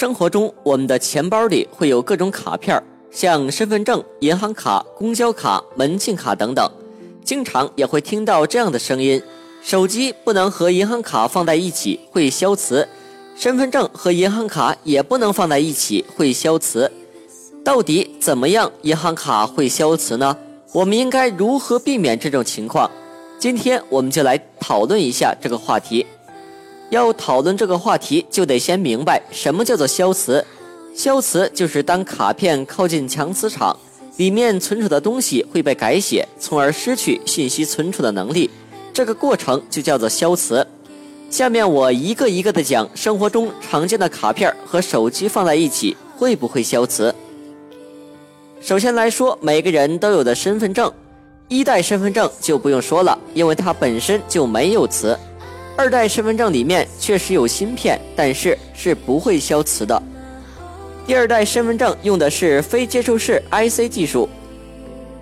生活中，我们的钱包里会有各种卡片像身份证、银行卡、公交卡、门禁卡等等。经常也会听到这样的声音：手机不能和银行卡放在一起，会消磁；身份证和银行卡也不能放在一起，会消磁。到底怎么样银行卡会消磁呢？我们应该如何避免这种情况？今天我们就来讨论一下这个话题。要讨论这个话题，就得先明白什么叫做消磁。消磁就是当卡片靠近强磁场，里面存储的东西会被改写，从而失去信息存储的能力。这个过程就叫做消磁。下面我一个一个的讲，生活中常见的卡片和手机放在一起会不会消磁？首先来说，每个人都有的身份证，一代身份证就不用说了，因为它本身就没有磁。二代身份证里面确实有芯片，但是是不会消磁的。第二代身份证用的是非接触式 IC 技术，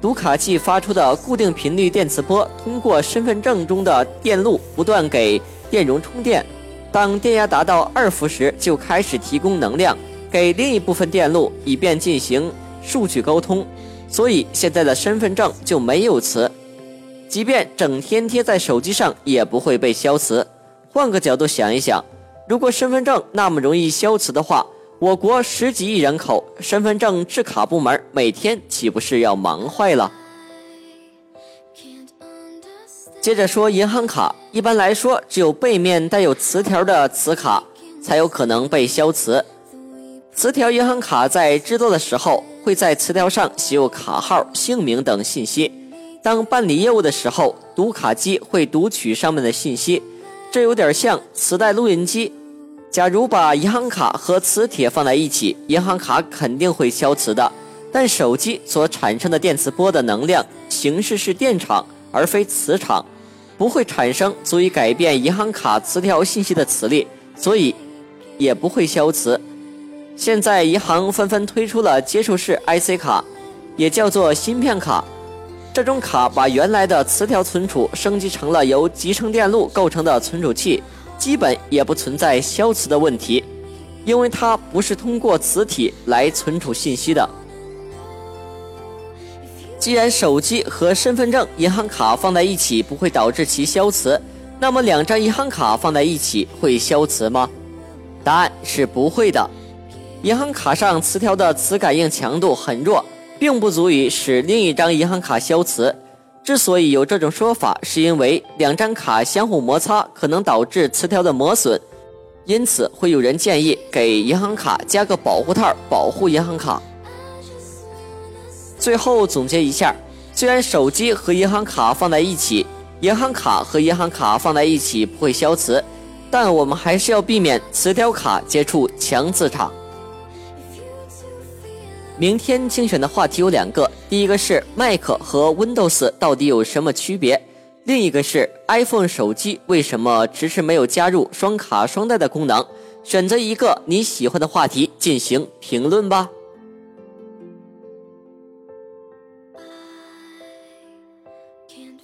读卡器发出的固定频率电磁波通过身份证中的电路不断给电容充电，当电压达到二伏时，就开始提供能量给另一部分电路，以便进行数据沟通。所以现在的身份证就没有磁。即便整天贴在手机上，也不会被消磁。换个角度想一想，如果身份证那么容易消磁的话，我国十几亿人口，身份证制卡部门每天岂不是要忙坏了？接着说银行卡，一般来说，只有背面带有磁条的磁卡才有可能被消磁。磁条银行卡在制作的时候，会在磁条上写有卡号、姓名等信息。当办理业务的时候，读卡机会读取上面的信息，这有点像磁带录音机。假如把银行卡和磁铁放在一起，银行卡肯定会消磁的。但手机所产生的电磁波的能量形式是电场而非磁场，不会产生足以改变银行卡磁条信息的磁力，所以也不会消磁。现在银行纷纷推出了接触式 IC 卡，也叫做芯片卡。这种卡把原来的磁条存储升级成了由集成电路构成的存储器，基本也不存在消磁的问题，因为它不是通过磁体来存储信息的。既然手机和身份证、银行卡放在一起不会导致其消磁，那么两张银行卡放在一起会消磁吗？答案是不会的。银行卡上磁条的磁感应强度很弱。并不足以使另一张银行卡消磁。之所以有这种说法，是因为两张卡相互摩擦可能导致磁条的磨损，因此会有人建议给银行卡加个保护套，保护银行卡。最后总结一下，虽然手机和银行卡放在一起，银行卡和银行卡放在一起不会消磁，但我们还是要避免磁条卡接触强磁场。明天精选的话题有两个第一个是 mac 和 windows 到底有什么区别？另一个是 iphone 手机为什么迟迟没有加入双卡双待的功能？选择一个你喜欢的话题进行评论吧。I can't